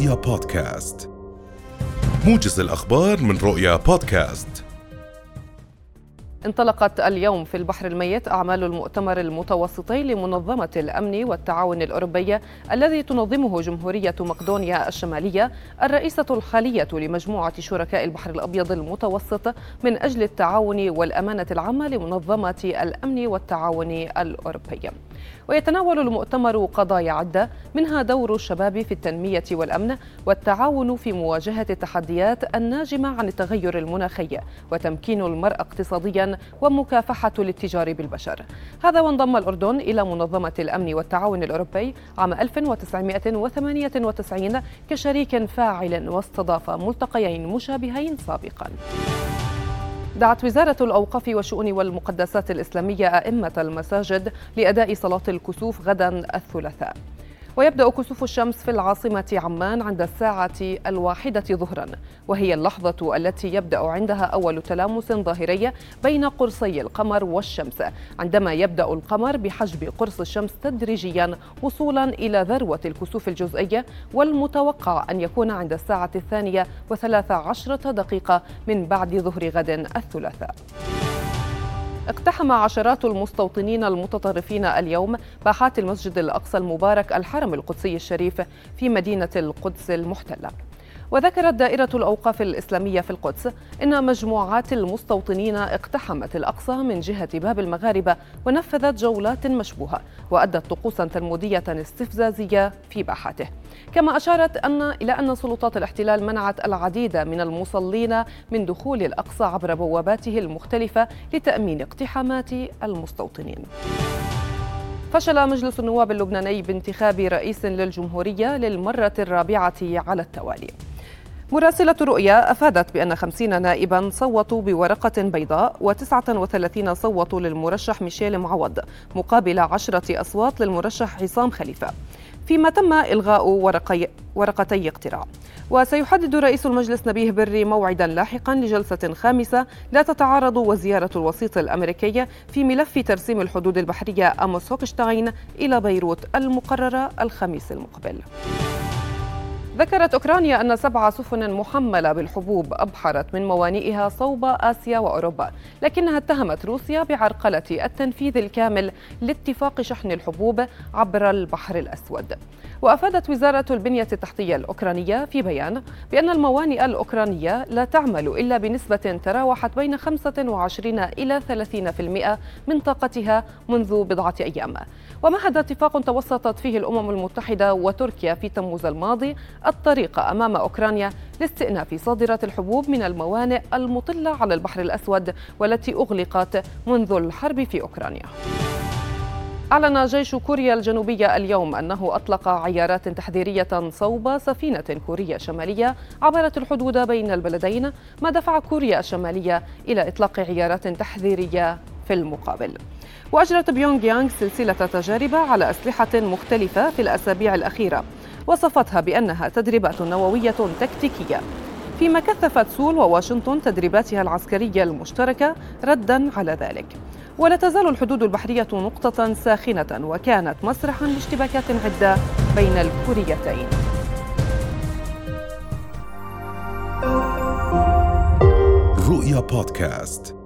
رؤيا بودكاست. موجز الأخبار من رؤيا بودكاست. انطلقت اليوم في البحر الميت أعمال المؤتمر المتوسطي لمنظمة الأمن والتعاون الأوروبية الذي تنظمه جمهورية مقدونيا الشمالية الرئيسة الحالية لمجموعة شركاء البحر الأبيض المتوسط من أجل التعاون والأمانة العامة لمنظمة الأمن والتعاون الأوروبية ويتناول المؤتمر قضايا عدة منها دور الشباب في التنمية والأمن والتعاون في مواجهة التحديات الناجمة عن التغير المناخي وتمكين المرأة اقتصاديا ومكافحة الاتجار بالبشر. هذا وانضم الأردن إلى منظمة الأمن والتعاون الأوروبي عام 1998 كشريك فاعل واستضاف ملتقيين مشابهين سابقا دعت وزارة الأوقاف والشؤون والمقدسات الإسلامية أئمة المساجد لأداء صلاة الكسوف غدا الثلاثاء. ويبدأ كسوف الشمس في العاصمة عمان عند الساعة الواحدة ظهرا. وهي اللحظة التي يبدأ عندها أول تلامس ظاهري بين قرصي القمر والشمس. عندما يبدأ القمر بحجب قرص الشمس تدريجيا وصولا إلى ذروة الكسوف الجزئية والمتوقع أن يكون عند الساعة الثانية وثلاث عشرة دقيقة من بعد ظهر غد الثلاثاء. اقتحم عشرات المستوطنين المتطرفين اليوم باحات المسجد الأقصى المبارك الحرم القدسي الشريف في مدينة القدس المحتلة. وذكرت دائرة الأوقاف الإسلامية في القدس إن مجموعات المستوطنين اقتحمت الأقصى من جهة باب المغاربة ونفذت جولات مشبوهة وأدت طقوسا تلمودية استفزازية في باحته كما أشارت أن إلى أن سلطات الاحتلال منعت العديد من المصلين من دخول الأقصى عبر بواباته المختلفة لتأمين اقتحامات المستوطنين. فشل مجلس النواب اللبناني بانتخاب رئيس للجمهورية للمرة الرابعة على التوالي. مراسلة رؤيا أفادت بأن خمسين نائبا صوتوا بورقة بيضاء و39 صوتوا للمرشح ميشيل معوض مقابل عشرة أصوات للمرشح عصام خليفة. فيما تم إلغاء ورقي ورقتي اقتراع. وسيحدد رئيس المجلس نبيه بري موعدا لاحقا لجلسة خامسة لا تتعارض وزيارة الوسيط الأمريكي في ملف ترسيم الحدود البحرية أموس هوكشتاين إلى بيروت المقررة الخميس المقبل. ذكرت أوكرانيا أن سبع سفن محملة بالحبوب أبحرت من موانئها صوب آسيا وأوروبا لكنها اتهمت روسيا بعرقلة التنفيذ الكامل لاتفاق شحن الحبوب عبر البحر الأسود. وأفادت وزارة البنية التحتية الأوكرانية في بيان بأن الموانئ الأوكرانية لا تعمل إلا بنسبة تراوحت بين 25 إلى 30% من طاقتها منذ بضعة أيام. ومهد اتفاق توسطت فيه الأمم المتحدة وتركيا في تموز الماضي الطريق أمام أوكرانيا لاستئناف صادرة الحبوب من الموانئ المطلة على البحر الأسود والتي أغلقت منذ الحرب في أوكرانيا. أعلن جيش كوريا الجنوبية اليوم أنه أطلق عيارات تحذيرية صوب سفينة كورية شمالية عبرت الحدود بين البلدين ما دفع كوريا الشمالية إلى إطلاق عيارات تحذيرية في المقابل. وأجرت بيونغ يانغ سلسلة تجارب على أسلحة مختلفة في الأسابيع الأخيرة. وصفتها بأنها تدريبات نووية تكتيكية. فيما كثفت سول وواشنطن تدريباتها العسكرية المشتركة ردا على ذلك. ولا تزال الحدود البحرية نقطة ساخنة وكانت مسرحا لاشتباكات عدة بين الكوريتين. رؤيا بودكاست.